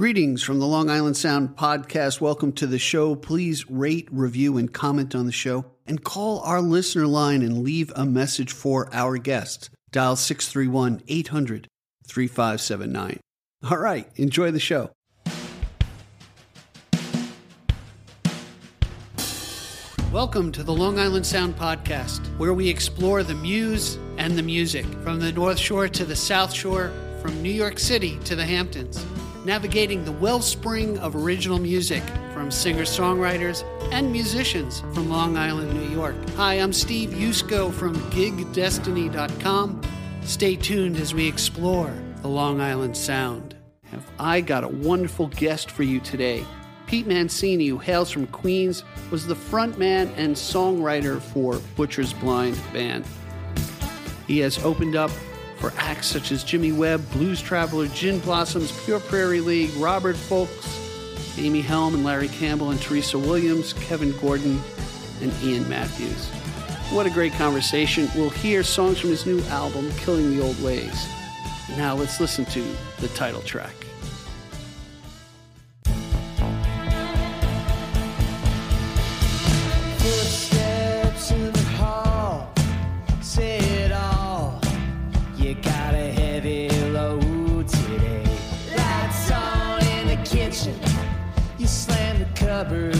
Greetings from the Long Island Sound podcast. Welcome to the show. Please rate, review, and comment on the show, and call our listener line and leave a message for our guest. Dial 631 800 3579. All right, enjoy the show. Welcome to the Long Island Sound Podcast, where we explore the muse and the music from the North Shore to the South Shore, from New York City to the Hamptons, navigating the wellspring of original music from singer songwriters and musicians from Long Island, New York. Hi, I'm Steve Yusko from GigDestiny.com. Stay tuned as we explore the Long Island Sound. Have I got a wonderful guest for you today? Pete Mancini, who hails from Queens, was the frontman and songwriter for Butchers Blind Band. He has opened up for acts such as Jimmy Webb, Blues Traveler, Gin Blossoms, Pure Prairie League, Robert Folks, Amy Helm and Larry Campbell and Teresa Williams, Kevin Gordon, and Iain Matthews. What a great conversation. We'll hear songs from his new album, Killing the Old Ways. Now let's listen to the title track. Slam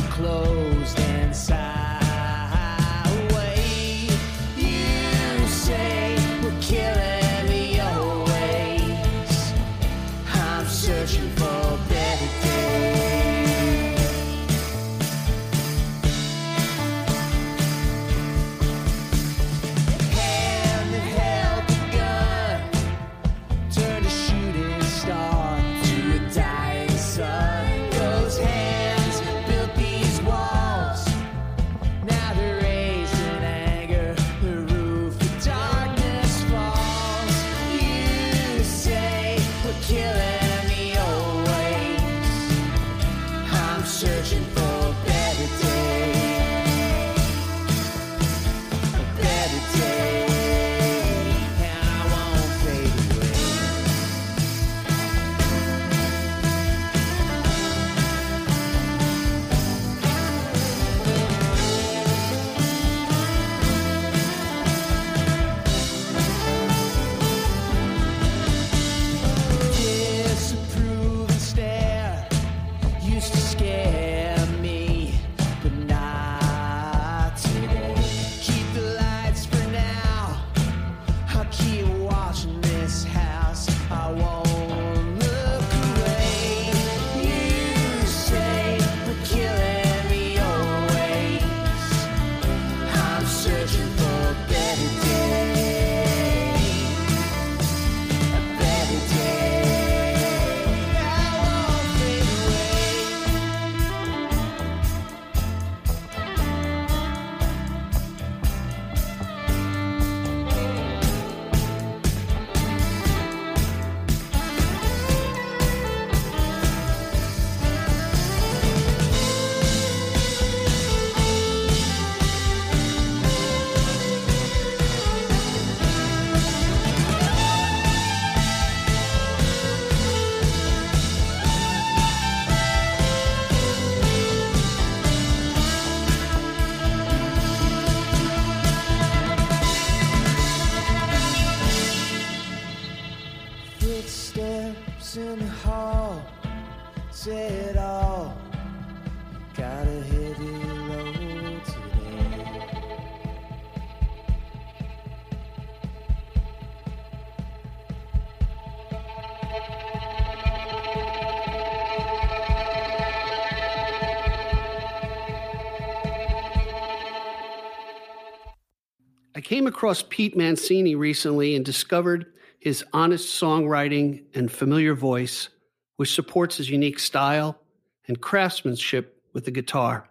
across Pete Mancini recently and discovered his honest songwriting and familiar voice, which supports his unique style and craftsmanship with the guitar.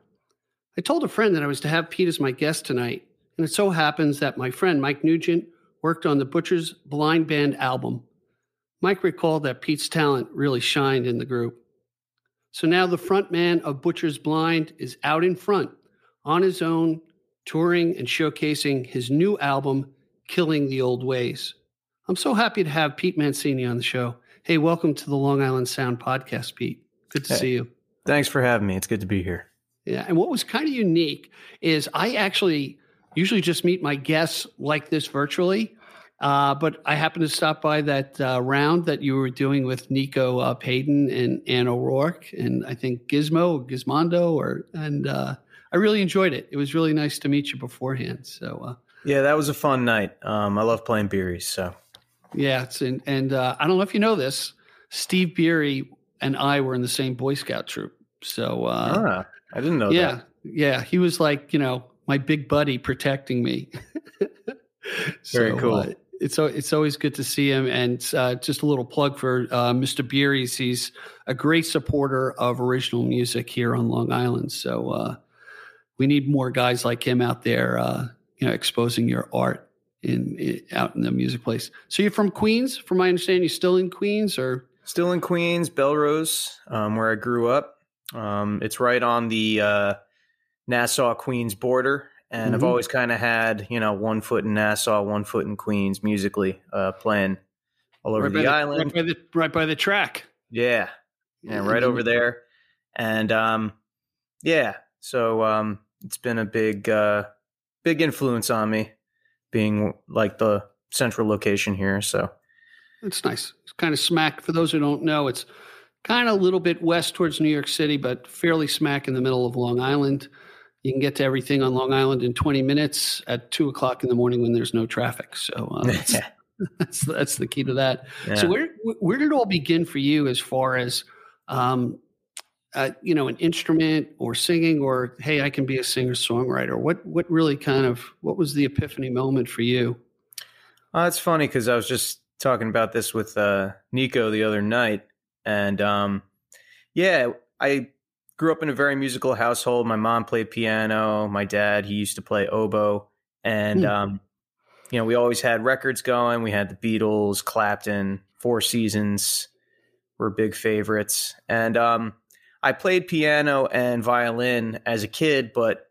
I told a friend that I was to have Pete as my guest tonight, and it so happens that my friend Mike Nugent worked on the Butchers Blind Band album. Mike recalled that Pete's talent really shined in the group. So now the front man of Butchers Blind is out in front on his own, touring and showcasing his new album, Killing the Old Ways. I'm so happy to have Pete Mancini on the show. Hey, welcome to the Long Island Sound podcast, Pete. Good to Hey. see you. Thanks for having me. It's good to be here. Yeah. And what was kind of unique is I actually usually just meet my guests like this virtually. Uh, but I happened to stop by that uh, round that you were doing with Nico uh, Payton and Ann O'Rourke, and I think Gizmo, Gizmondo, or and uh, I really enjoyed it. It was really nice to meet you beforehand. So uh, Yeah, that was a fun night. Um, I love playing beeries. So yeah, it's and, and uh, I don't know if you know this, Steve Beery and I were in the same Boy Scout troop. So uh, ah, I didn't know yeah, that. yeah, he was like you know my big buddy protecting me. Very cool. uh, it's it's always good to see him, and uh, just a little plug for uh, Mr. Beery's. He's a great supporter of original music here on Long Island. So uh, we need more guys like him out there, uh, you know, exposing your art in, in out in the music place. So you're from Queens, from my understanding. You're still in Queens, or Still in Queens, Bellerose, um, where I grew up. Um, it's right on the uh, Nassau Queens border. And I've Mhm. always kind of had, you know, one foot in Nassau, one foot in Queens musically, uh, playing all over right, the the, island. right by the right by the track. Yeah. Yeah, right over there. And um yeah, so um it's been a big uh big influence on me being like the central location here, so It's nice. It's kind of smack. For those who don't know, it's kind of a little bit west towards New York City, but fairly smack in the middle of Long Island. You can get to everything on Long Island in 20 minutes at two o'clock in the morning when there's no traffic. So uh, that's, that's that's the key to that. yeah. So where where did it all begin for you as far as um, uh, you know an instrument or singing or hey I can be a singer songwriter? What what really kind of what was the epiphany moment for you? Uh, it's funny because I was just talking about this with uh, Nico the other night, and um, yeah, I grew up in a very musical household. My mom played piano. My dad he used to play oboe, and Hmm. um, you know we always had records going. We had the Beatles, Clapton, Four Seasons were big favorites, and um, I played piano and violin as a kid, but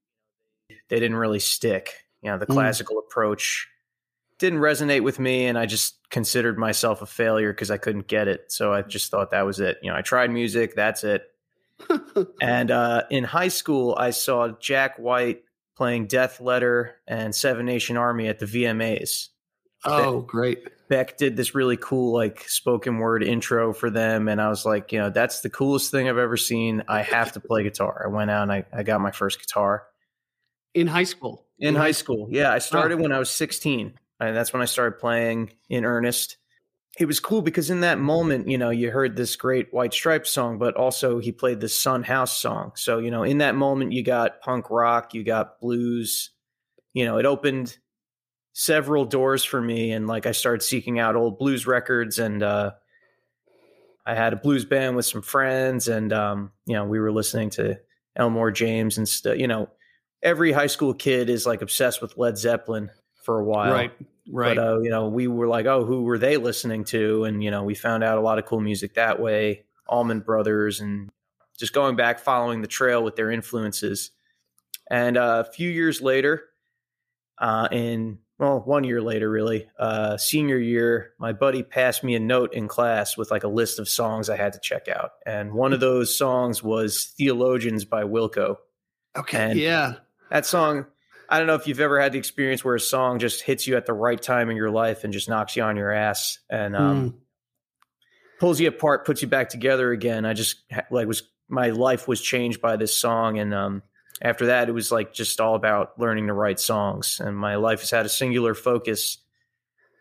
they didn't really stick. You know, the Hmm. classical approach didn't resonate with me and I just considered myself a failure because I couldn't get it. So I just thought that was it. You know, I tried music, that's it. And uh, in high school, I saw Jack White playing Death Letter and Seven Nation Army at the VMAs. Oh, great. Beck did this really cool, like, spoken word intro for them. And I was like, you know, that's the coolest thing I've ever seen. I have to play guitar. I went out and I, I got my first guitar In high school. in high school. Yeah, I started oh. when I was 16. And that's when I started playing in earnest. It was cool because in that moment, you know, you heard this great White Stripes song, but also he played the Sun House song. So, you know, in that moment, you got punk rock, you got blues. You know, it opened several doors for me. And like I started seeking out old blues records and, uh, I had a blues band with some friends, and um, you know we were listening to Elmore James and stuff. You know, every high school kid is like obsessed with Led Zeppelin for a while, Right. Right. But uh, you know, we were like, oh, who were they listening to? And you know, we found out a lot of cool music that way. Allman Brothers, and just going back, following the trail with their influences. And uh, a few years later, uh, in well, one year later, really, uh, senior year, my buddy passed me a note in class with like a list of songs I had to check out, and one of those songs was "Theologians" by Wilco. okay. and- yeah. That song, I don't know if you've ever had the experience where a song just hits you at the right time in your life and just knocks you on your ass and um, Mm. pulls you apart, puts you back together again. I just like was my life was changed by this song, and um, after that, it was like just all about learning to write songs. And my life has had a singular focus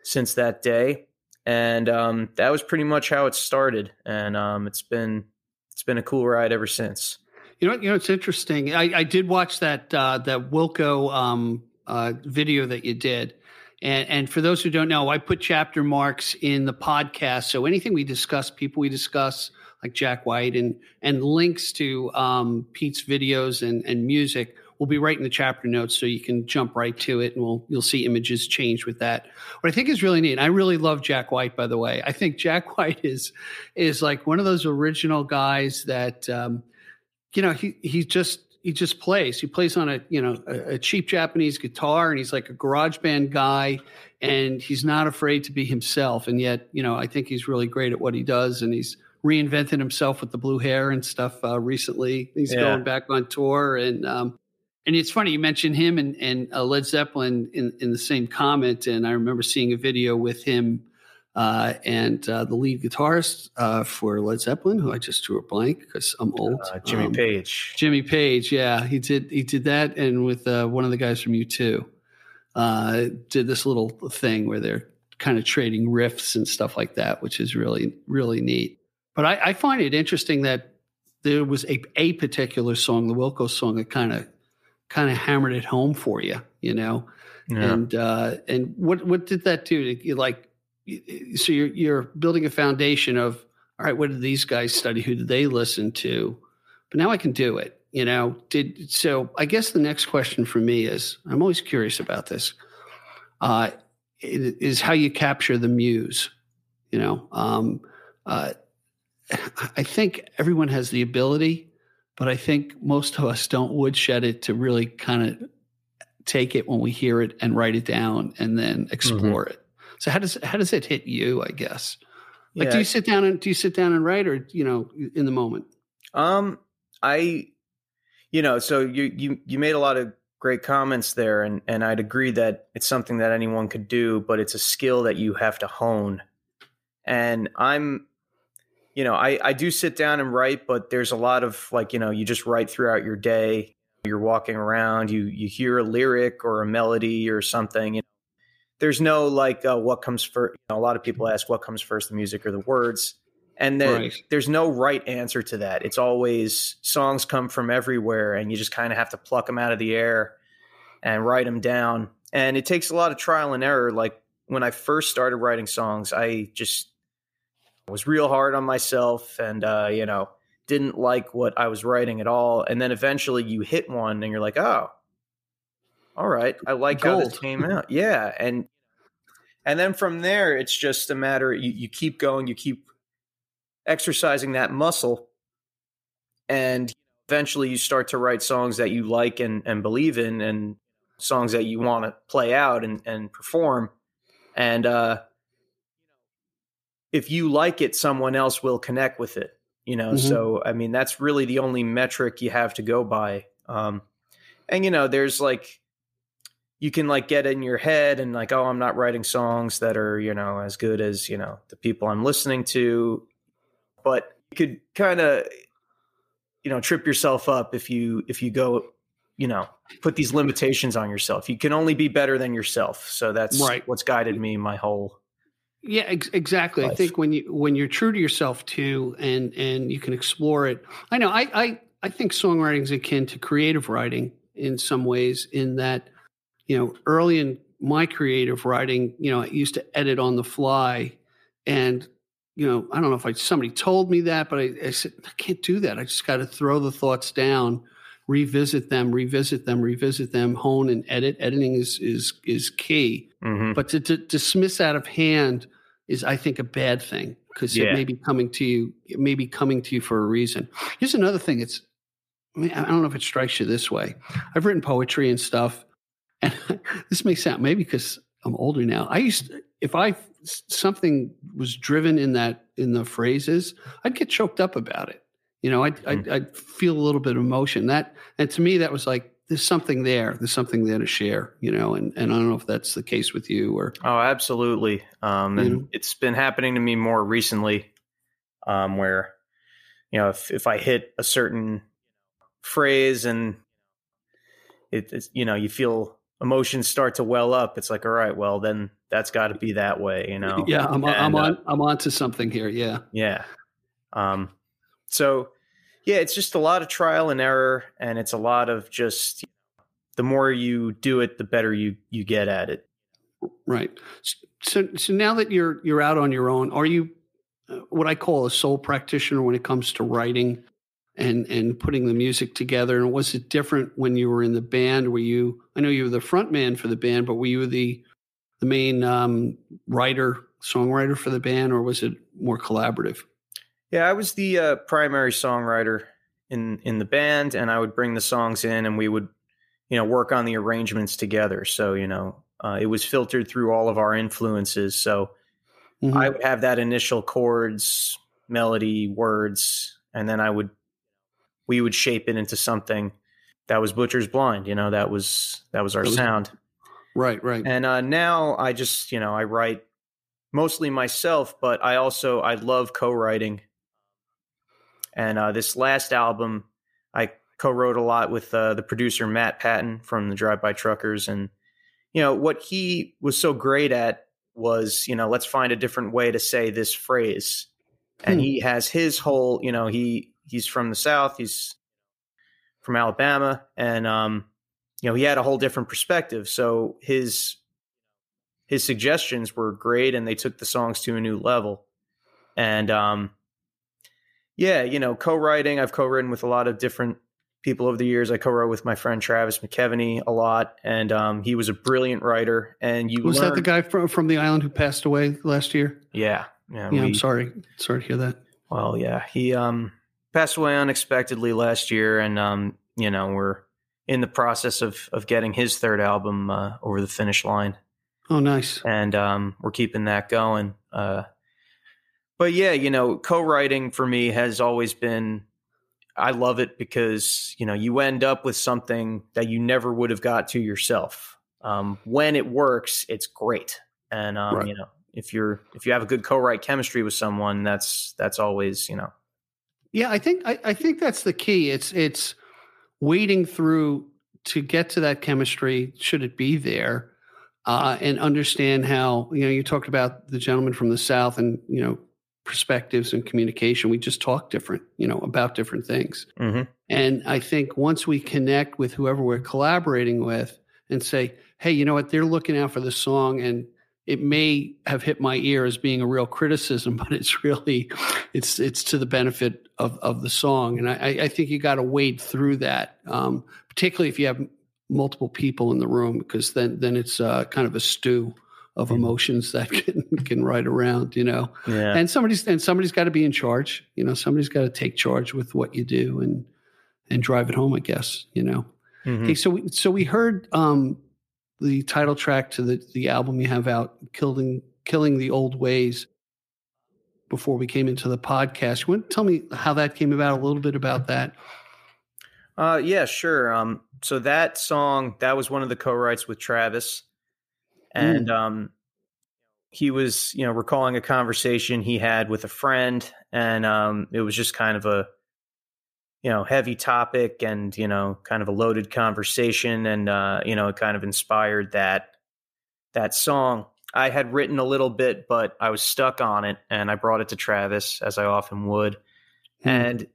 since that day, and um, that was pretty much how it started. And um, it's been it's been a cool ride ever since. You know, you know, it's interesting. I, I did watch that uh, that Wilco um, uh, video that you did, and and for those who don't know, I put chapter marks in the podcast. So anything we discuss, people we discuss, like Jack White, and and links to um, Pete's videos and and music will be right in the chapter notes, so you can jump right to it, and we'll you'll see images change with that. What I think is really neat. I really love Jack White, by the way. I think Jack White is is like one of those original guys that. Um, you know, he he just he just plays. He plays on a you know a, a cheap Japanese guitar, and he's like a garage band guy. and he's not afraid to be himself. And yet, you know, I think he's really great at what he does, and he's reinvented himself with the blue hair and stuff uh, recently. He's Yeah. going back on tour, and um, and it's funny you mentioned him and and uh, Led Zeppelin in in the same comment, and I remember seeing a video with him. Uh, and uh, the lead guitarist uh, for Led Zeppelin, who I just drew a blank because I'm old, Uh, Jimmy um, Page. Jimmy Page, yeah, he did he did that, and with uh, one of the guys from U two, uh, did this little thing where they're kind of trading riffs and stuff like that, which is really really neat. But I, I find it interesting that there was a a particular song, the Wilco song, that kind of kind of hammered it home for you, you know. Yeah. And uh, and what what did that do? Like so you're you're building a foundation of all right. What did these guys study? Who did they listen to? But now I can do it. You know, did so. I guess the next question for me is I'm always curious about this. Uh, is how you capture the muse. You know, um, uh, I think everyone has the ability, but I think most of us don't woodshed it to really kind of take it when we hear it and write it down and then explore it. So how does how does it hit you? I guess. Like, Yeah. do you sit down and do you sit down and write, or you know, in the moment? Um, I, you know, so you you you made a lot of great comments there, and and I'd agree that it's something that anyone could do, but it's a skill that you have to hone. And I'm, you know, I I do sit down and write, but there's a lot of like you know you just write throughout your day. You're walking around, you you hear a lyric or a melody or something. You know, there's no like uh, what comes first. You know, a lot of people ask what comes first, the music or the words. And then Right. there's no right answer to that. It's always songs come from everywhere, and you just kind of have to pluck them out of the air and write them down. And it takes a lot of trial and error. Like when I first started writing songs, I just was real hard on myself and, uh, you know, didn't like what I was writing at all. And then eventually you hit one and you're like, oh, all right, I like how this came out. Yeah. And, and then from there, it's just a matter, you, you keep going, you keep exercising that muscle and eventually you start to write songs that you like and, and believe in and songs that you want to play out and, and perform and uh if you like it someone else will connect with it you know Mhm. so i mean that's really the only metric you have to go by um and you know there's like you can like get in your head and like oh i'm not writing songs that are you know as good as you know the people i'm listening to but you could kind of you know trip yourself up if you if you go you know put these limitations on yourself you can only be better than yourself so that's Right. what's guided me my whole Yeah, ex- exactly. I think when you when you're true to yourself too, and and you can explore it. I know. I I I think songwriting is akin to creative writing in some ways. In that, you know, early in my creative writing, you know, I used to edit on the fly, and you know, I don't know if I somebody told me that, but I, I said I can't do that. I just got to throw the thoughts down, revisit them, revisit them, revisit them, hone and edit. Editing is is is key. Mhm. But to, to dismiss out of hand is, I think, a bad thing because Yeah. it may be coming to you. It may be coming to you for a reason. Here's another thing. It's I, mean, I don't know if it strikes you this way. I've written poetry and stuff, and this may sound maybe because I'm older now. I used to, if I something was driven in that in the phrases, I'd get choked up about it. You know, I'd, I'd, I'd feel a little bit of emotion. That and to me, that was like there's something there. There's something there to share. You know, and and I don't know if that's the case with you or Oh, absolutely. Um, and know? it's been happening to me more recently, um, where you know if if I hit a certain phrase and it, it's you know you feel emotions start to well up, it's like all right, well then that's got to be that way, you know. yeah, I'm, I'm And, uh, on I'm on to something here. Yeah, Yeah. Um, so yeah, it's just a lot of trial and error, and it's a lot of just the more you do it, the better you you get at it. right. So so now that you're you're out on your own, are you uh, what I call a sole practitioner when it comes to writing and and putting the music together? And was it different when you were in the band? Were you I know you were the front man for the band, but were you the the main um, writer songwriter for the band, or was it more collaborative? Yeah, I was the uh, primary songwriter in in the band, and I would bring the songs in, and we would, you know, work on the arrangements together. So you know, uh, it was filtered through all of our influences. So Mhm. I would have that initial chords, melody, words, and then I would we would shape it into something that was Butchers Blind. You know, that was that was our That was- sound. right, right. And uh, now I just you know I write mostly myself, but I also I love co-writing. And uh, this last album, I co-wrote a lot with uh, the producer Matt Patton from the Drive By Truckers, and you know what he was so great at was you know let's find a different way to say this phrase, and Hmm. he has his whole you know he he's from the South, he's from Alabama, and um, you know he had a whole different perspective, so his his suggestions were great, and they took the songs to a new level, and um, yeah, you know, co-writing. I've co-written with a lot of different people over the years. I co-wrote with my friend Travis McKeveny a lot, and um, he was a brilliant writer. And you was that the guy from from the island who passed away last year? Yeah, yeah. Yeah, we- I'm sorry. Sorry to hear that. Well, yeah, he um passed away unexpectedly last year, and um, you know, we're in the process of of getting his third album uh, over the finish line. Oh, nice. and um, we're keeping that going. Uh, but yeah, you know, co-writing for me has always been. I love it because you know you end up with something that you never would have got to yourself. Um, when it works, it's great, and um, Right. you know if you're if you have a good co-write chemistry with someone, that's that's always you know Yeah, I think I, I think that's the key. It's it's wading through to get to that chemistry. Should it be there, uh, and understand how you know you talked about the gentleman from the south and you know perspectives and communication. We just talk different, you know, about different things. mhm. And I think once we connect with whoever we're collaborating with and say, hey, you know what, they're looking out for this song and it may have hit my ear as being a real criticism, but it's really it's it's to the benefit of of the song. And I, I- I think you got to wade through that, um, particularly if you have multiple people in the room, because then then it's uh, kind of a stew of emotions that can can ride around, you know? Yeah. And somebody's and somebody's got to be in charge you know? Somebody's got to take charge with what you do and and drive it home i guess you know? Mhm. okay so we so we heard um the title track to the the album you have out killing killing the old ways before we came into the podcast. You want to tell me how that came about a little bit about that? Uh, yeah, sure. Um, so that song that was one of the co-writes with Travis, and um, he was, you know, recalling a conversation he had with a friend, and um, it was just kind of a, you know, heavy topic, and you know, kind of a loaded conversation, and uh, you know, it kind of inspired that that song. I had written a little bit, but I was stuck on it, and I brought it to Travis, as I often would, Hmm. and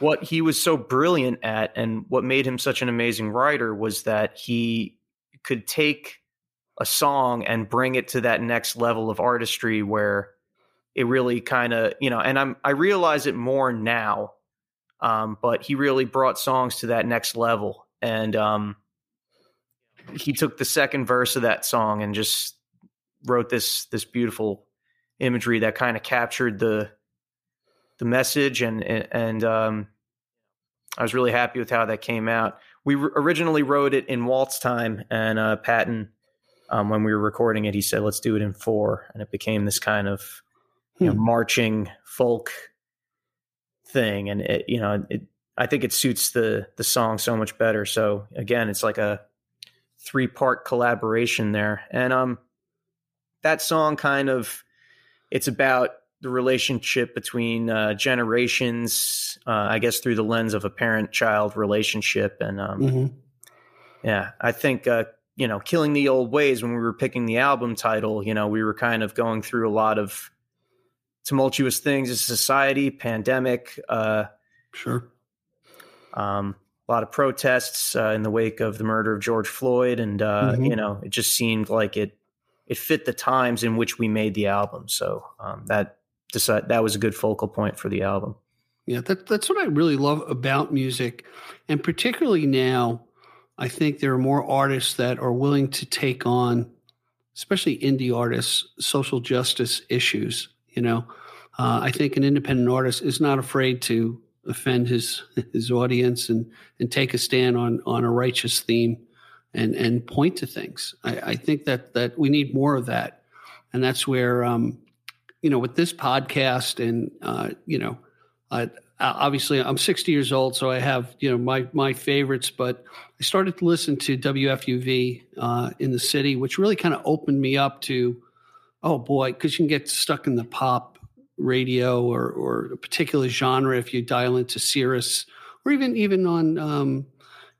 what he was so brilliant at and what made him such an amazing writer was that he could take a song and bring it to that next level of artistry where it really kind of you know and i'm i realize it more now um, but he really brought songs to that next level and um, he took the second verse of that song and just wrote this this beautiful imagery that kind of captured the the message and and um, I was really happy with how that came out. We originally wrote it in waltz time, and uh, Patton, um, when we were recording it, he said, "Let's do it in four. and it became this kind of you know, Hmm. marching folk thing, and it you know it. I think it suits the the song so much better. So again, it's like a three part collaboration there, and um, that song kind of it's about the relationship between uh, generations, uh, I guess through the lens of a parent child relationship. And um, Mhm. yeah, I think, uh, you know, Killing the Old Ways, when we were picking the album title, you know, we were kind of going through a lot of tumultuous things as society, pandemic, uh, sure um, a lot of protests uh, in the wake of the murder of George Floyd. And, uh, Mhm. you know, it just seemed like it, it fit the times in which we made the album. So um, that decide, that was a good focal point for the album. Yeah, that, that's what I really love about music. And particularly now, I think there are more artists that are willing to take on, especially indie artists, social justice issues. You know, uh, I think an independent artist is not afraid to offend his his audience and and take a stand on on a righteous theme. and and point to things. I, I think that that we need more of that, and that's where um, you know with this podcast and uh, you know. Uh, obviously, I'm 60 years old, so I have you know my my favorites. But I started to listen to WFUV uh, in the city, which really kind of opened me up to, oh boy, because you can get stuck in the pop radio or or a particular genre if you dial into Sirius or even even on um,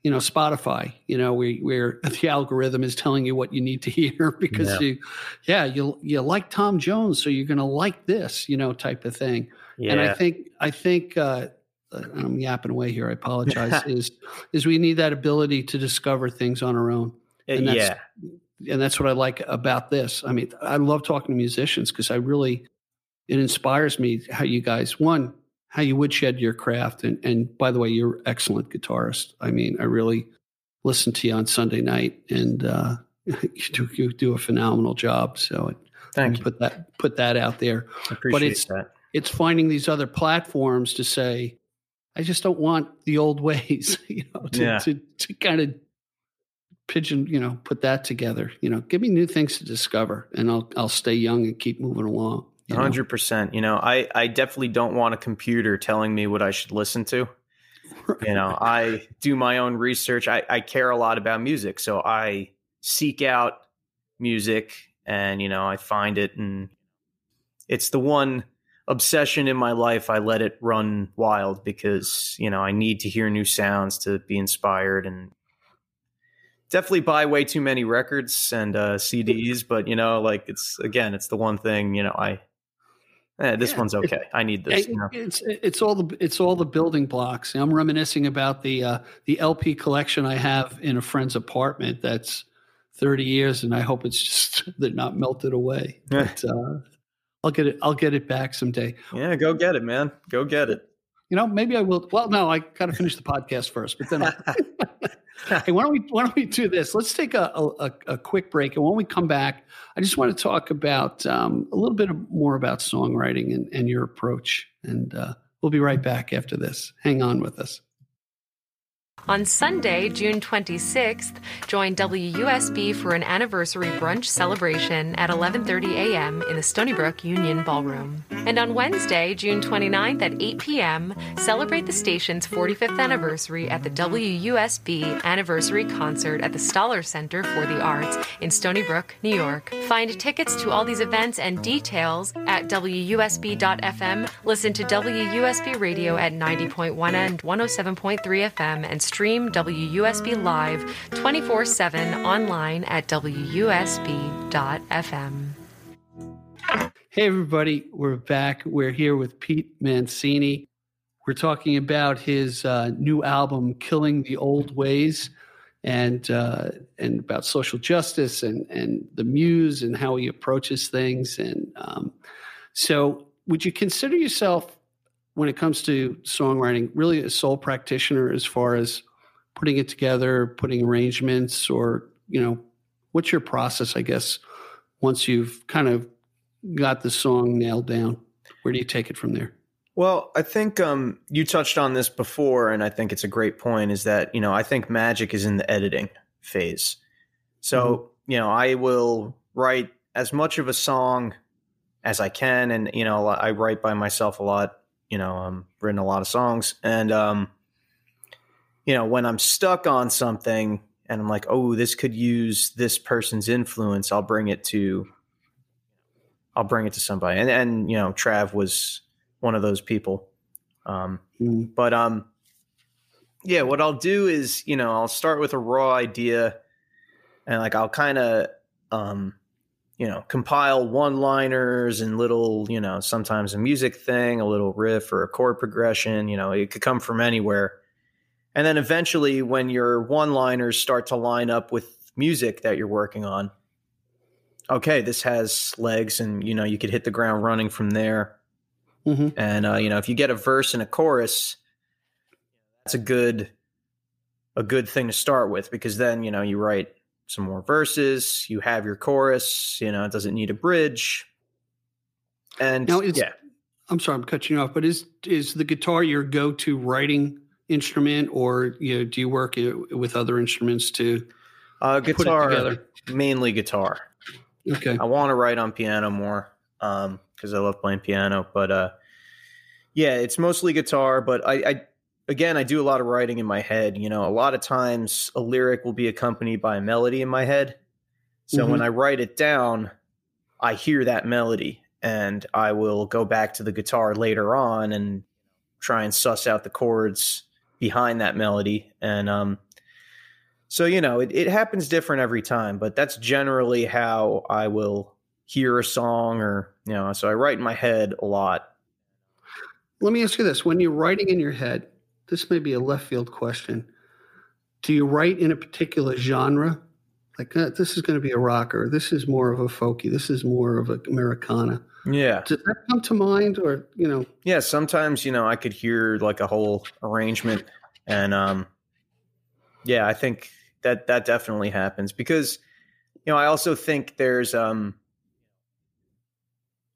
you know Spotify, you know where where the algorithm is telling you what you need to hear because Yeah. you, yeah, you you like Tom Jones, so you're going to like this, you know, type of thing. Yeah. And I think I think uh, I'm yapping away here. I apologize. is is we need that ability to discover things on our own, Uh, and that's- yeah. and that's what I like about this. I mean, I love talking to musicians because I really it inspires me how you guys one how you woodshed your craft, and and by the way, you're excellent guitarist. I mean, I really listen to you on Sunday night, and uh, you do you do a phenomenal job. So Thank you. put that put that out there I appreciate it's- that. It's finding these other platforms to say, I just don't want the old ways, you know, to, Yeah. to, to kind of pigeon, you know, put that together, you know, give me new things to discover and I'll, I'll stay young and keep moving along. Hundred percent. You know, I I definitely don't want a computer telling me what I should listen to. You know, I do my own research. I, I care a lot about music, so I seek out music, and you know, I find it, and it's the one obsession in my life. I let it run wild because you know I need to hear new sounds to be inspired, and definitely buy way too many records and uh, CDs. But you know, like it's again, it's the one thing. You know, I eh, this Yeah, one's it- okay. I need this. You know? It's it's all the it's all the building blocks. I'm reminiscing about the uh, the LP collection I have in a friend's apartment. That's 30 years, and I hope it's just they're not melted away. But uh, I'll get it. I'll get it back someday. Yeah, go get it, man. Go get it. You know, maybe I will. Well, no, I got to finish the podcast first. But then, I, hey, why don't we why don't we do this? Let's take a, a a quick break, and when we come back, I just want to talk about um, a little bit more about songwriting and, and your approach. And uh, we'll be right back after this. Hang on with us. On Sunday, June 26th, join WUSB for an anniversary brunch celebration at 11:30 a.m. in the Stony Brook Union Ballroom. And on Wednesday, June 29th at 8 p.m., celebrate the station's 45th anniversary at the WUSB Anniversary Concert at the Staller Center for the Arts in Stony Brook, New York. Find tickets to all these events and details at WUSB.FM. Listen to WUSB Radio at 90.1 and 107.3 FM and stream WUSB Live 24 7 online at WUSB.FM. Hey, everybody, we're back. We're here with Pete Mancini. We're talking about his uh, new album, Killing the Old Ways, and uh, and about social justice and and the muse and how he approaches things. And um, so, would you consider yourself, when it comes to songwriting, really a sole practitioner as far as putting it together, putting arrangements, or you know, what's your process? I guess once you've kind of got the song nailed down, where do you take it from there? Well, I think um, you touched on this before, and I think it's a great point. Is that you know I think magic is in the editing phase. So you know I will write as much of a song as I can, and you know I write by myself a lot. You know, I'm written a lot of songs, and um, you know when I'm stuck on something, and I'm like, oh, this could use this person's influence, I'll bring it to. I'll bring it to somebody, and and you know Trav was one of those people. Um, Mm. but um, yeah, what I'll do is, you know, I'll start with a raw idea, and like I'll kind of, um, you know, compile one-liners and little, you know, sometimes a music thing, a little riff or a chord progression. You know, it could come from anywhere. And then eventually, when your one-liners start to line up with music that you're working on, okay, this has legs, and you know, you could hit the ground running from there. hmm And uh, you know, if you get a verse and a chorus, that's a good a good thing to start with because then you know you write some more verses, you have your chorus. You know, it doesn't need a bridge. And Now, it's- yeah, I'm sorry, I'm cutting you off, but is is the guitar your go-to writing instrument, or you know, do you work with other instruments too? Uh, guitar, together? mainly guitar. Okay. I want to write on piano more because I love playing piano. But uh, yeah, it's mostly guitar. But I, I, again, I do a lot of writing in my head. You know, a lot of times a lyric will be accompanied by a melody in my head. So when I write it down, I hear that melody, and I will go back to the guitar later on and try and suss out the chords behind that melody. And um, so you know, it, it happens different every time, but that's generally how I will hear a song, or you know, so I write in my head a lot. Let me ask you this: When you're writing in your head, this may be a left field question. Do you write in a particular genre? Like uh, this is going to be a rocker. This is more of a folky. This is more of a Americana. Yeah, Does that come to mind, or you know? yeah. Sometimes you know, I could hear like a whole arrangement, and um, yeah, I think that that definitely happens because you know I also think there's um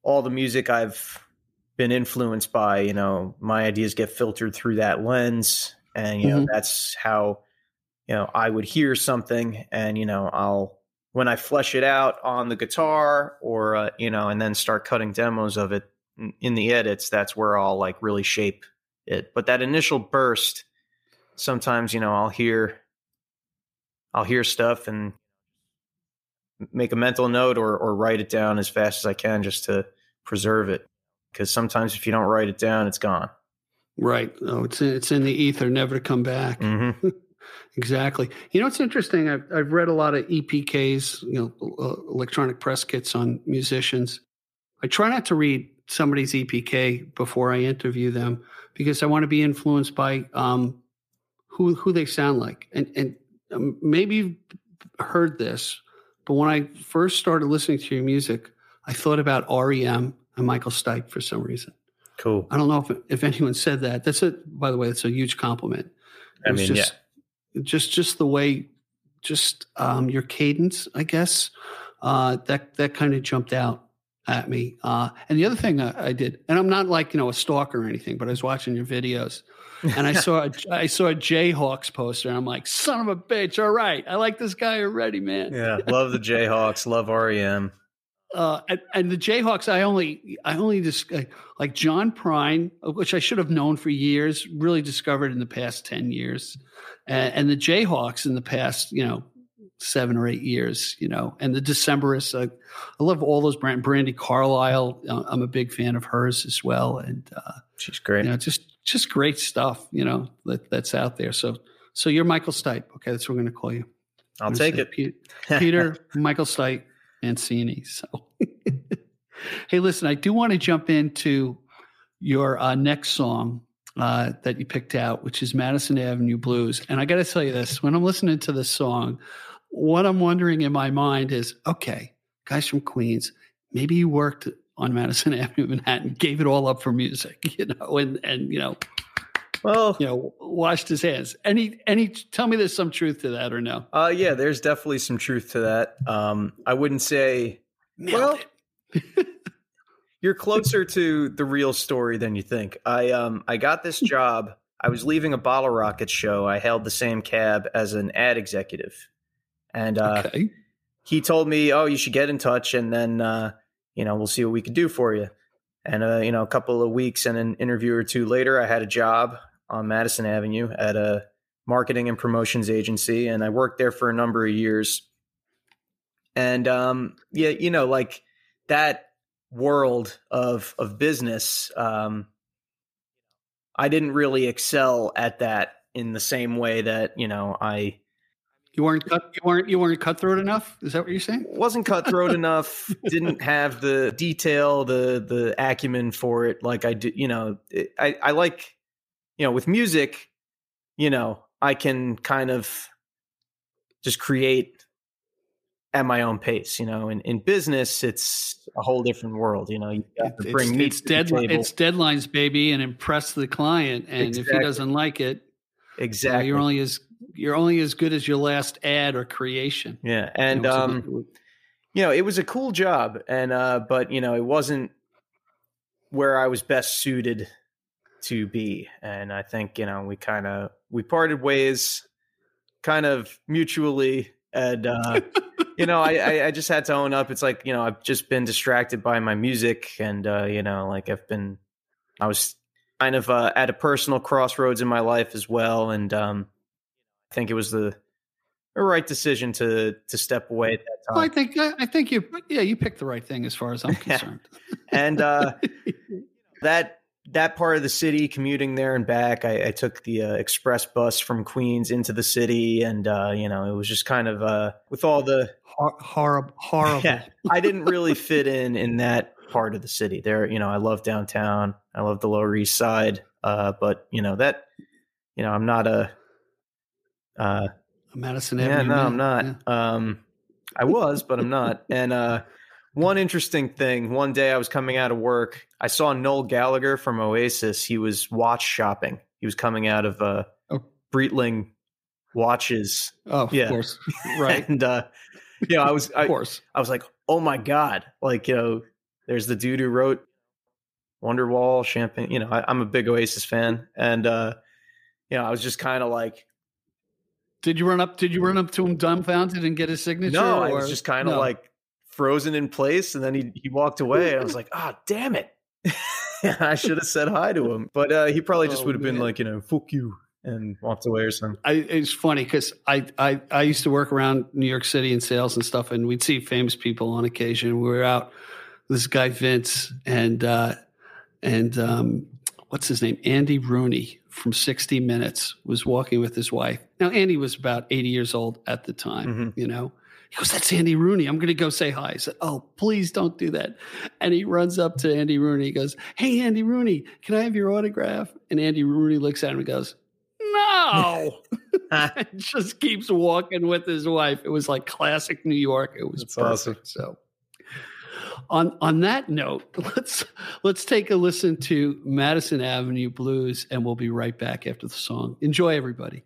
all the music I've been influenced by. You know, my ideas get filtered through that lens, and you know Mhm. that's how you know I would hear something, and you know I'll when I flesh it out on the guitar, or uh, you know, and then start cutting demos of it in- in the edits. That's where I'll like really shape it. But that initial burst, sometimes you know I'll hear I'll hear stuff and make a mental note or or write it down as fast as I can just to preserve it. Because sometimes if you don't write it down, it's gone. Right. Oh, it's in, it's in the ether, never to come back. hmm Exactly. You know, it's interesting. I've, I've read a lot of EPKs, you know, uh, electronic press kits on musicians. I try not to read somebody's EPK before I interview them because I want to be influenced by um, who who they sound like. And and um, maybe you've heard this, but when I first started listening to your music, I thought about REM Michael Stipe for some reason. Cool. I don't know if if anyone said that. That's a by the way, that's a huge compliment. I It was mean, just, just just the way, just um, your cadence, I guess. Uh, that that kind of jumped out at me. Uh, and the other thing I, I did, and I'm not like you know a stalker or anything, but I was watching your videos, and I saw a, I saw a Jayhawks poster, and I'm like, son of a bitch! All right, I like this guy already, man. yeah. Love the Jayhawks. Love REM. Uh, and, and the Jayhawks, I only, I only just uh, like John Prine, which I should have known for years, really discovered in the past ten years, and, and the Jayhawks in the past, you know, seven or eight years, you know, and the Decemberists. I, I love all those brand. Brandi Carlile, uh, I'm a big fan of hers as well, and uh, She's great. you know, just just great stuff, you know, that that's out there. So, so you're Michael Stipe, okay? That's what we're going to call you. I'll take it. Pe- Peter, Michael Stipe, Mancini. So, hey, listen, I do want to jump into your uh, next song uh, that you picked out, which is Madison Avenue Blues. And I got to tell you this: when I'm listening to this song, what I'm wondering in my mind is, okay, guys from Queens, maybe you worked on Madison Avenue, Manhattan, gave it all up for music, you know, and and you know, Well, you know, washed his hands. Any any? Tell me, there's some truth to that or no? uh, yeah, there's definitely some truth to that. Um, I wouldn't say Nailed Well, you're closer to the real story than you think. I um I got this job. I was leaving a Bottle Rocket show. I held the same cab as an ad executive, and uh, okay. he told me, "Oh, you should get in touch, and then uh, you know we'll see what we can do for you." And uh, you know, a couple of weeks and an interview or two later, I had a job on Madison Avenue at a marketing and promotions agency, and I worked there for a number of years. And um, yeah, you know, like that world of of business, um, I didn't really excel at that in the same way that you know I You weren't cut, you weren't you weren't cutthroat enough. Is that what you're saying? wasn't cutthroat enough didn't have the detail the the acumen for it like i do you know it, i i like you know with music you know i can kind of just create at my own pace you know in, in business it's a whole different world you know you have to bring it's, it's, to the deadline, table. it's deadlines, baby, and impress the client. And if he doesn't like it, you know, exactly you're only as you're only as good as your last ad or creation. yeah You and know, um you know, it was a cool job, and uh, but you know, it wasn't where I was best suited to be, and I think you know we kind of we parted ways, kind of mutually and uh, you know, I, I just had to own up. It's like you know, I've just been distracted by my music, and uh, you know, like I've been, I was kind of uh, at a personal crossroads in my life as well, and um, I think it was the right decision to to step away at that Well, I think I I think you yeah you picked the right thing as far as I'm concerned. and uh, that that part of the city, commuting there and back, I, I took the uh, express bus from Queens into the city, and uh, you know, it was just kind of uh, with all the Hor- horrible, horrible. yeah, I didn't really fit in in that part of the city. There, you know, I love downtown. I love the Lower East Side. Uh, but you know that, you know, I'm not a. Uh, Madison yeah, no, man. I'm not. Yeah. Um, I was, but I'm not. And uh, one interesting thing: one day I was coming out of work, I saw Noel Gallagher from Oasis. He was watch shopping. He was coming out of uh, Oh. Breitling watches, Oh, yeah. of course. Right. and uh, you know, I was of I, course. I was like, oh my God. Like, you know, there's the dude who wrote Wonderwall, Champagne. You know, I, I'm a big Oasis fan. And, uh, you know, I was just kind of like, Did you run up? Did you run up to him dumbfounded and get his signature? no, I was just kind of no? like frozen in place. And then he, he walked away. I was like, ah, damn it. I should have said hi to him. But uh, he probably just Oh, would have been like, you know, fuck you and walked away or something. I, it's funny because I, I I used to work around New York City in sales and stuff, and we'd see famous people on occasion. We were out this guy Vince and uh, and um, what's his name Andy Rooney from 60 Minutes was walking with his wife. Now Andy was about 80 years old at the time. Mhm. You know, he goes, "That's Andy Rooney. I'm going to go say hi." I said, "Oh, please don't do that." And he runs up to Andy Rooney. He goes, "Hey, Andy Rooney, can I have your autograph?" And Andy Rooney looks at him and goes, "No." and just keeps walking with his wife. It was like classic New York. It was That's perfect. awesome. So on on that note, let's let's take a listen to Madison Avenue Blues and we'll be right back after the song. Enjoy everybody.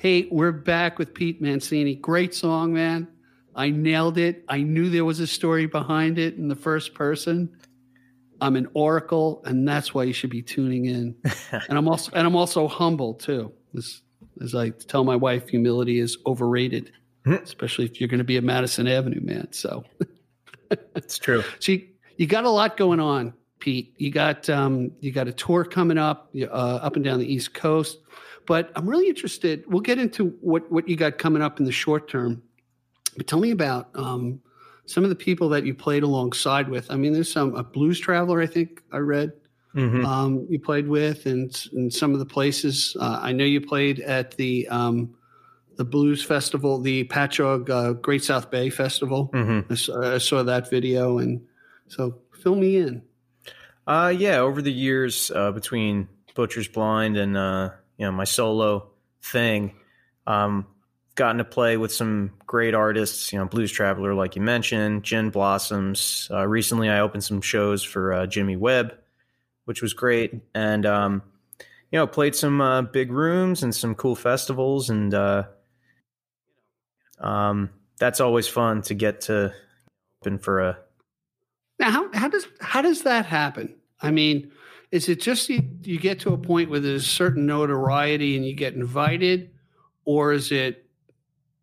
Hey, we're back with Pete Mancini. Great song, man. I nailed it. I knew there was a story behind it in the first person. I'm an oracle, and that's why you should be tuning in. and I'm also and I'm also humble too. As, as I tell my wife, humility is overrated, especially if you're going to be a Madison Avenue man. So, It's true. so you, you got a lot going on, Pete. You got um, you got a tour coming up uh, up and down the East Coast. But I'm really interested. We'll get into what what you got coming up in the short term. But tell me about um, some of the people that you played alongside with. I mean, there's some a blues traveler. I think I read Mhm. um, you played with, and, and some of the places. Uh, I know you played at the um, the blues festival, the Patchogue uh, Great South Bay Festival. Mhm. I, saw, I saw that video, and so fill me in. Uh, yeah, over the years uh, between Butchers Blind and uh, you know my solo thing, um, gotten to play with some great artists. You know, Blues Traveler, like you mentioned, Gin Blossoms. Uh, recently, I opened some shows for uh, Jimmy Webb, which was great, and um, you know, played some uh, big rooms and some cool festivals, and uh, um, that's always fun to get to open for a Now, how, how does how does that happen? I mean, is it just you, you get to a point where there's certain notoriety and you get invited, or is it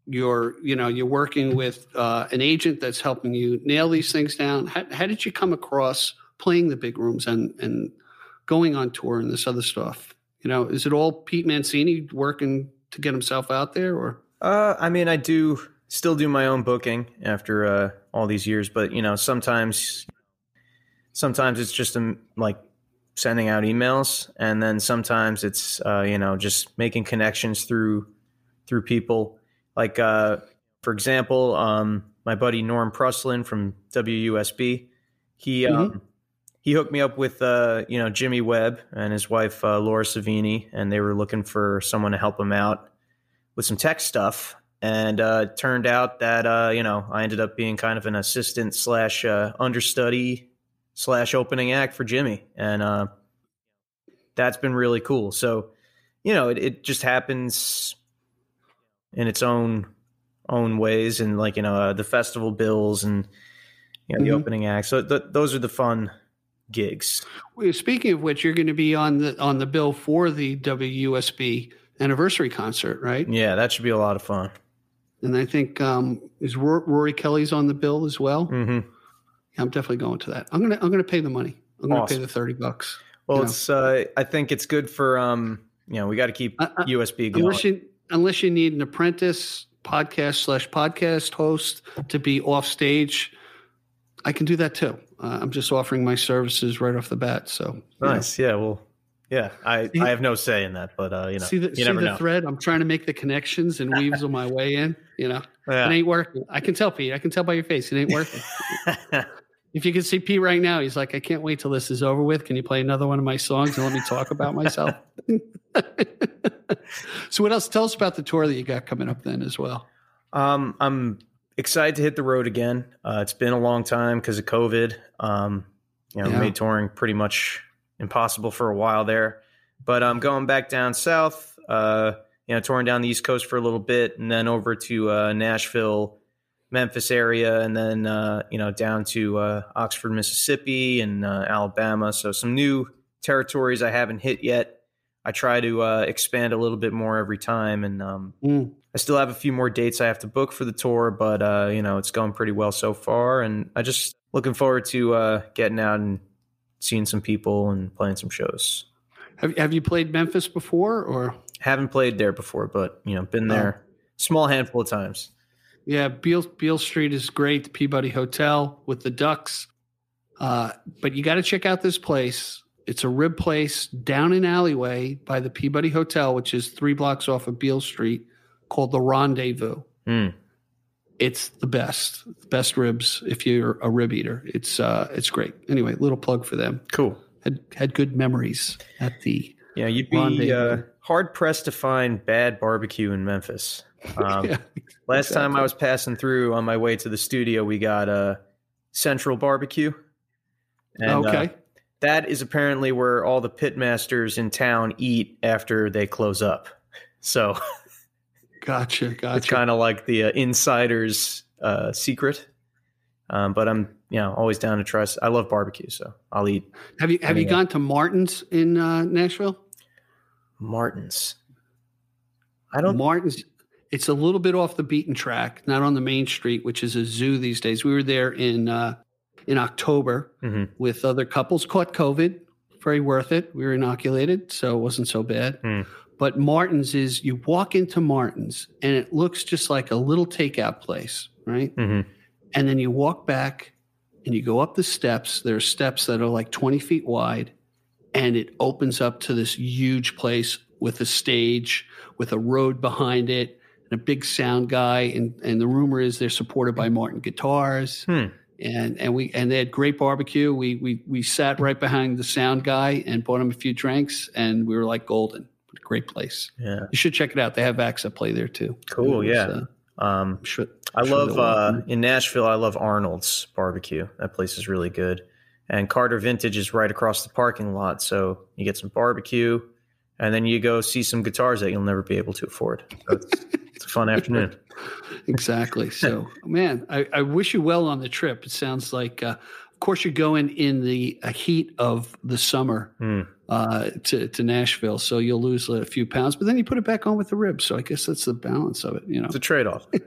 you're you know you're working with uh, an agent that's helping you nail these things down? How, how did you come across playing the big rooms and and going on tour and this other stuff? You know, is it all Pete Mancini working to get himself out there, or Uh, I mean, I do still do my own booking after uh, all these years, but you know, sometimes, sometimes it's just a, like sending out emails, and then sometimes it's uh, you know just making connections through through people. Like uh, for example, um, my buddy Norm Pruslin from WUSB, he um, he hooked me up with uh, you know Jimmy Webb and his wife uh, Laura Savini, and they were looking for someone to help him out with some tech stuff. And uh, it turned out that uh, you know I ended up being kind of an assistant slash uh, understudy slash opening act for Jimmy, and uh, that's been really cool. So you know it, it just happens in its own own ways, and like you know uh, the festival bills and you know the Mhm. opening act. So th- those are the fun gigs. Well, speaking of which, you're going to be on the on the bill for the WUSB anniversary concert, right? Yeah, that should be a lot of fun. And I think um, is Ro- Rory Kelly's on the bill as well. hmm Yeah, I'm definitely going to that. I'm gonna I'm gonna pay the money. I'm gonna Awesome. pay the thirty bucks. Well, Yeah. it's uh, I think it's good for um, you know, we got to keep I- I- USB going. Unless you unless you need an apprentice podcast slash podcast host to be off stage, I can do that too. Uh, I'm just offering my services right off the bat. So you know. nice, yeah. Well, yeah. I See- I have no say in that, but uh, you know, see the, you see the know. thread. I'm trying to make the connections and weasel my way in. You know, it ain't working. I can tell Pete. I can tell by your face. It ain't working. if you can see Pete right now, he's like, I can't wait till this is over with. Can you play another one of my songs and let me talk about myself? so, what else? Tell us about the tour that you got coming up then as well. um, I'm excited to hit the road again. Uh, it's been a long time because of COVID. Um, you know, Yeah. made touring pretty much impossible for a while there. But I'm going back down south. Uh, you know, touring down the East Coast for a little bit, and then over to uh, Nashville, Memphis area, and then uh, you know down to uh, Oxford, Mississippi, and uh, Alabama. So some new territories I haven't hit yet. I try to uh, expand a little bit more every time, and um, Mm. I still have a few more dates I have to book for the tour, but uh, you know it's going pretty well so far, and I just looking forward to uh, getting out and seeing some people and playing some shows. Have, have you played Memphis before or? Haven't played there before, but you know been there small handful of times. Yeah, Beale Beale Street is great. The Peabody Hotel with the Ducks. Uh, but you got to check out this place. It's a rib place down an alleyway by the Peabody Hotel, which is three blocks off of Beale Street, called the Rendezvous. Mm. It's the best, best ribs if you're a rib eater. It's uh, it's great. Anyway, little plug for them. Cool. Had had good memories at the. Yeah, you'd be uh, hard pressed to find bad barbecue in Memphis. Um, yeah, Last time. I was passing through on my way to the studio, we got uh, Central Barbecue. And, uh, okay. that is apparently where all the pitmasters in town eat after they close up. So Gotcha, gotcha. It's kind of like the uh, insider's uh, secret. Um, but I'm, you know, always down to try. I love barbecue, so I'll eat have you have you gone to Martin's in uh, Nashville? Martins. I don't. Martin's. It's a little bit off the beaten track, not on the main street, which is a zoo these days. We were there in uh, in October Mhm. with other couples. Caught COVID. Very worth it. We were inoculated, so it wasn't so bad. Hmm. But Martin's is you walk into Martin's and it looks just like a little takeout place, right? Mhm. And then you walk back and you go up the steps. There are steps that are like 20 feet wide, and it opens up to this huge place with a stage, with a road behind it, and a big sound guy. And, and the rumor is they're supported by Martin Guitars. Hmm. And and we and they had great barbecue. We we we sat right behind the sound guy and bought him a few drinks, and we were like golden. Great place. Yeah. You should check it out. They have acts that play there too. Cool, was, yeah. uh, Um, sure, I sure love uh, in Nashville. I love Arnold's barbecue. That place is really good. And Carter Vintage is right across the parking lot, so you get some barbecue, and then you go see some guitars that you'll never be able to afford. So it's, it's a fun afternoon. exactly. So, man, I, I wish you well on the trip. It sounds like, uh, of course, you're going in the uh, heat of the summer Hmm. uh, to to Nashville, so you'll lose a few pounds, but then you put it back on with the ribs. So I guess that's the balance of it, you know. It's a trade-off.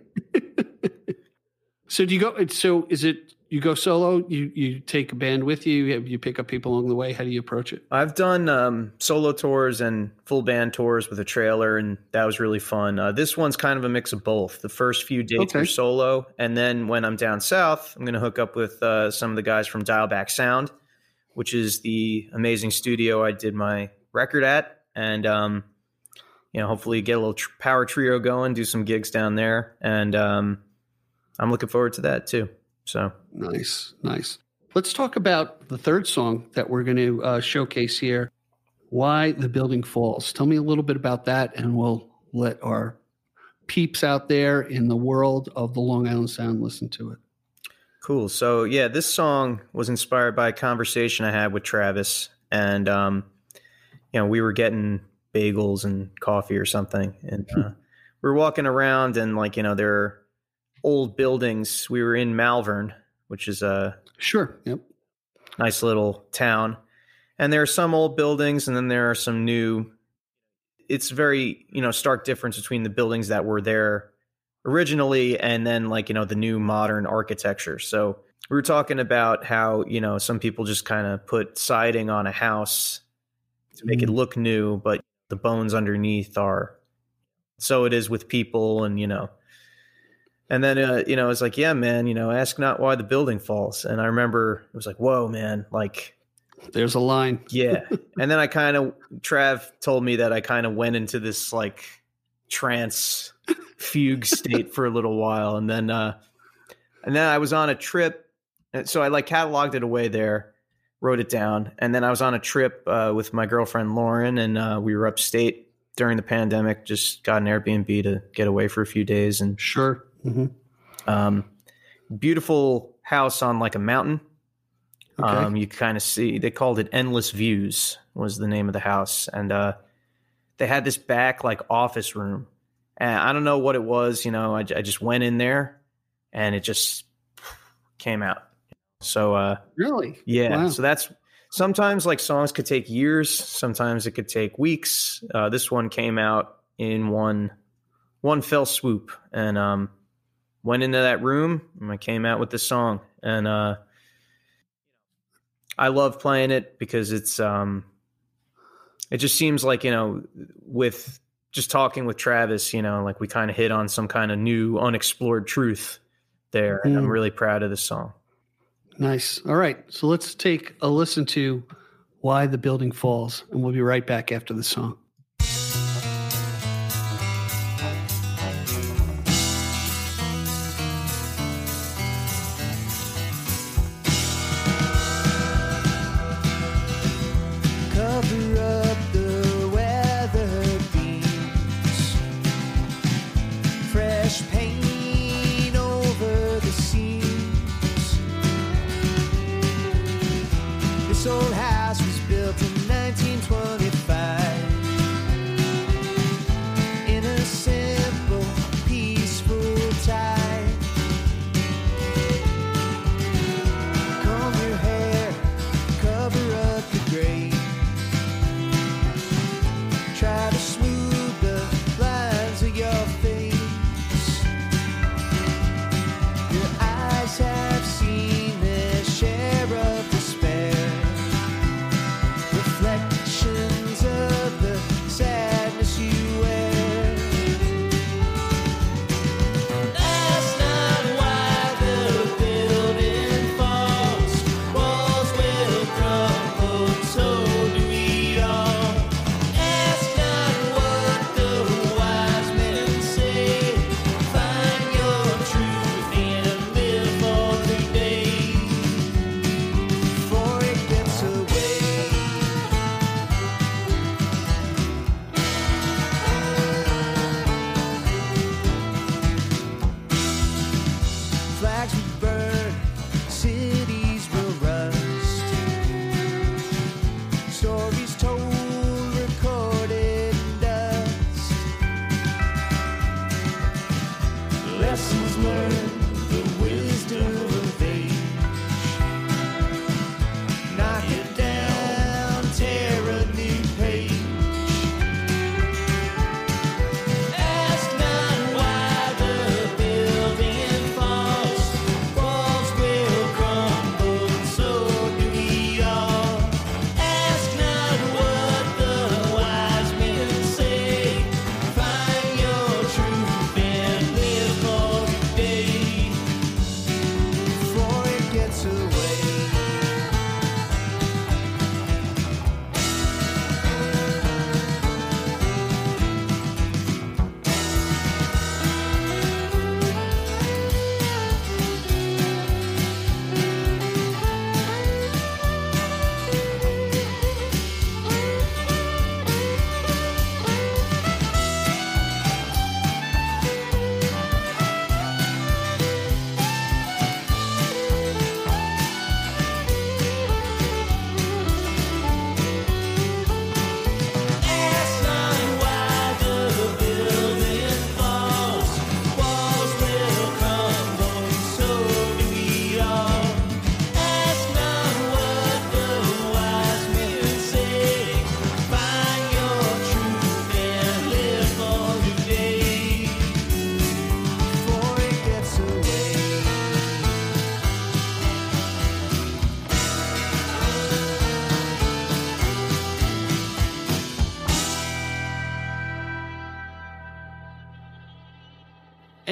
So do you go? So is it you go solo? You you take a band with you? You, pick up people along the way? How do you approach it? I've done um, solo tours and full band tours with a trailer, and that was really fun. Uh, this one's kind of a mix of both. The first few dates Okay. are solo, and then when I'm down south, I'm going to hook up with uh, some of the guys from Dial Back Sound, which is the amazing studio I did my record at, and um, you know, hopefully get a little tr- power trio going, do some gigs down there, and um, I'm looking forward to that too. So. Nice, nice. Let's talk about the third song that we're going to uh, showcase here. Why the building falls. Tell me a little bit about that, and we'll let our peeps out there in the world of the Long Island Sound listen to it. Cool. So yeah, this song was inspired by a conversation I had with Travis, and um, you know, we were getting bagels and coffee or something, and uh, we were walking around, and like you know, there are old buildings. We were in Malvern, which is a Sure. Yep. nice little town, and there are some old buildings, and then there are some new. It's very you know stark difference between the buildings that were there originally and then like you know the new modern architecture so we were talking about how you know some people just kind of put siding on a house to make it mm. look new but the bones underneath are so it is with people and you know and then uh, you know it's like yeah man you know ask not why the building falls and i remember it was like whoa man like There's a line. yeah. and then I kind of, Trav told me that I kind of went into this like trance fugue state for a little while. And then, uh, and then I was on a trip. And so I like cataloged it away there, wrote it down. And then I was on a trip uh, with my girlfriend Lauren, and uh, we were upstate during the pandemic, just got an Airbnb to get away for a few days. And Sure. Hmm um, beautiful house on like a mountain. Okay. Um, you kind of see they called it Endless Views was the name of the house, and uh, they had this back like office room, and I don't know what it was. You know, I, I just went in there, and it just came out. So uh, really? yeah, Wow. so that's sometimes like songs could take years, sometimes it could take weeks. Uh, this one came out in one one fell swoop, and um, went into that room and I came out with this song, and uh, I love playing it because it's um, it just seems like you know with just talking with Travis, you know, like we kind of hit on some kind of new unexplored truth there, and I'm Mm. really proud of this song. Nice. All right. So let's take a listen to Why the Building Falls, and we'll be right back after the song.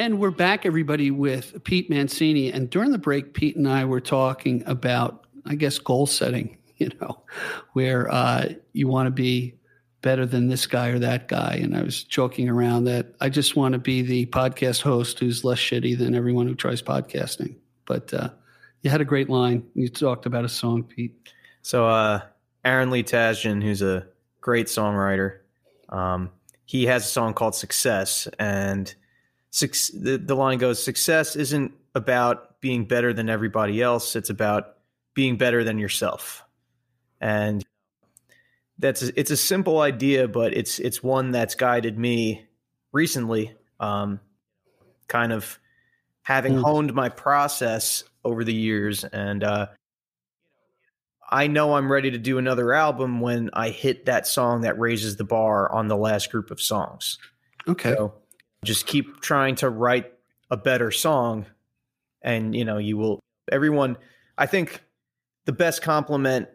And we're back, everybody, with Pete Mancini. And during the break, Pete and I were talking about, I guess, goal setting, you know, where uh, you want to be better than this guy or that guy. And I was joking around that I just want to be the podcast host who's less shitty than everyone who tries podcasting. But uh, you had a great line. You talked about a song, Pete. So, uh, Aaron Lee Tasjan, who's a great songwriter, um, he has a song called Success. And the, the line goes Success isn't about being better than everybody else, it's about being better than yourself. And that's a, it's a simple idea, but it's it's one that's guided me recently. Um, kind of having Mm. honed my process over the years, and uh, I know I'm ready to do another album when I hit that song that raises the bar on the last group of songs. Okay. So just keep trying to write a better song, and you know you will. Everyone, I think the best compliment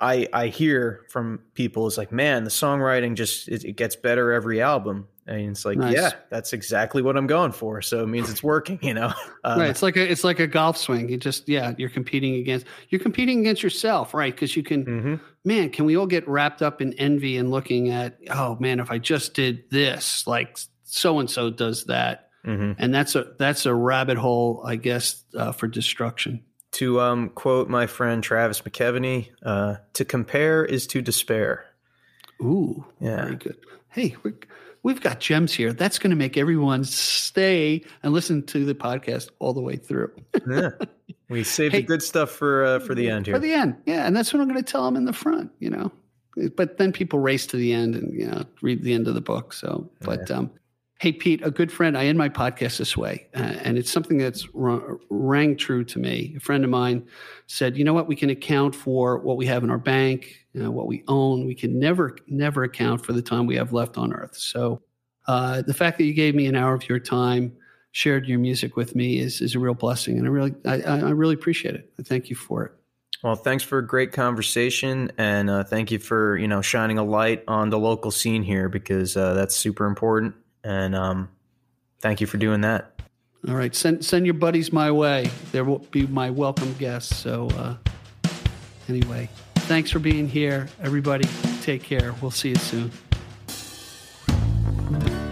I I hear from people is like, man, the songwriting just it, it gets better every album, and it's like, Nice. yeah, that's exactly what I'm going for. So it means it's working, you know. Uh, right. It's like a it's like a golf swing. You just yeah, you're competing against you're competing against yourself, right? Because you can mhm. man, can we all get wrapped up in envy and looking at, oh man, if I just did this, like so and so does that, Mhm. and that's a that's a rabbit hole, I guess, uh, for destruction. To um, quote my friend Travis McKeveny, uh, to compare is to despair. Ooh, Yeah. very good. Hey, we're, we've got gems here. That's going to make everyone stay and listen to the podcast all the way through. Yeah, we saved Hey. the good stuff for uh, for the end here. For the end, yeah, and that's what I'm going to tell them in the front, you know. But then people race to the end and you know read the end of the book. So, but um, hey, Pete, a good friend, I end my podcast this way, uh, and it's something that's r- rang true to me. A friend of mine said, "You know what? We can account for what we have in our bank, you know, what we own. We can never, never account for the time we have left on Earth." So, uh, the fact that you gave me an hour of your time, shared your music with me, is is a real blessing, and I really, I, I I really appreciate it. I thank you for it. Well, thanks for a great conversation, and uh, thank you for you know shining a light on the local scene here because uh, that's super important. And um, thank you for doing that. All right, send send your buddies my way. They will be my welcome guests. So uh, anyway, thanks for being here, everybody. Take care. We'll see you soon.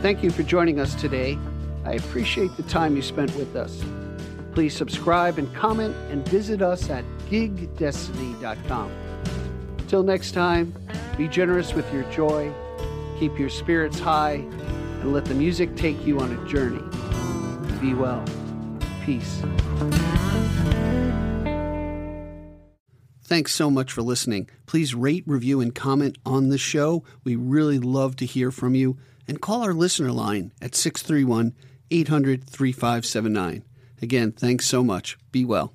Thank you for joining us today. I appreciate the time you spent with us. Please subscribe and comment and visit us at gigdestiny.com. Till next time, be generous with your joy, keep your spirits high, and let the music take you on a journey. Be well. Peace. Thanks so much for listening. Please rate, review, and comment on the show. We really love to hear from you. And call our listener line at 631 800 3579. Again, thanks so much. Be well.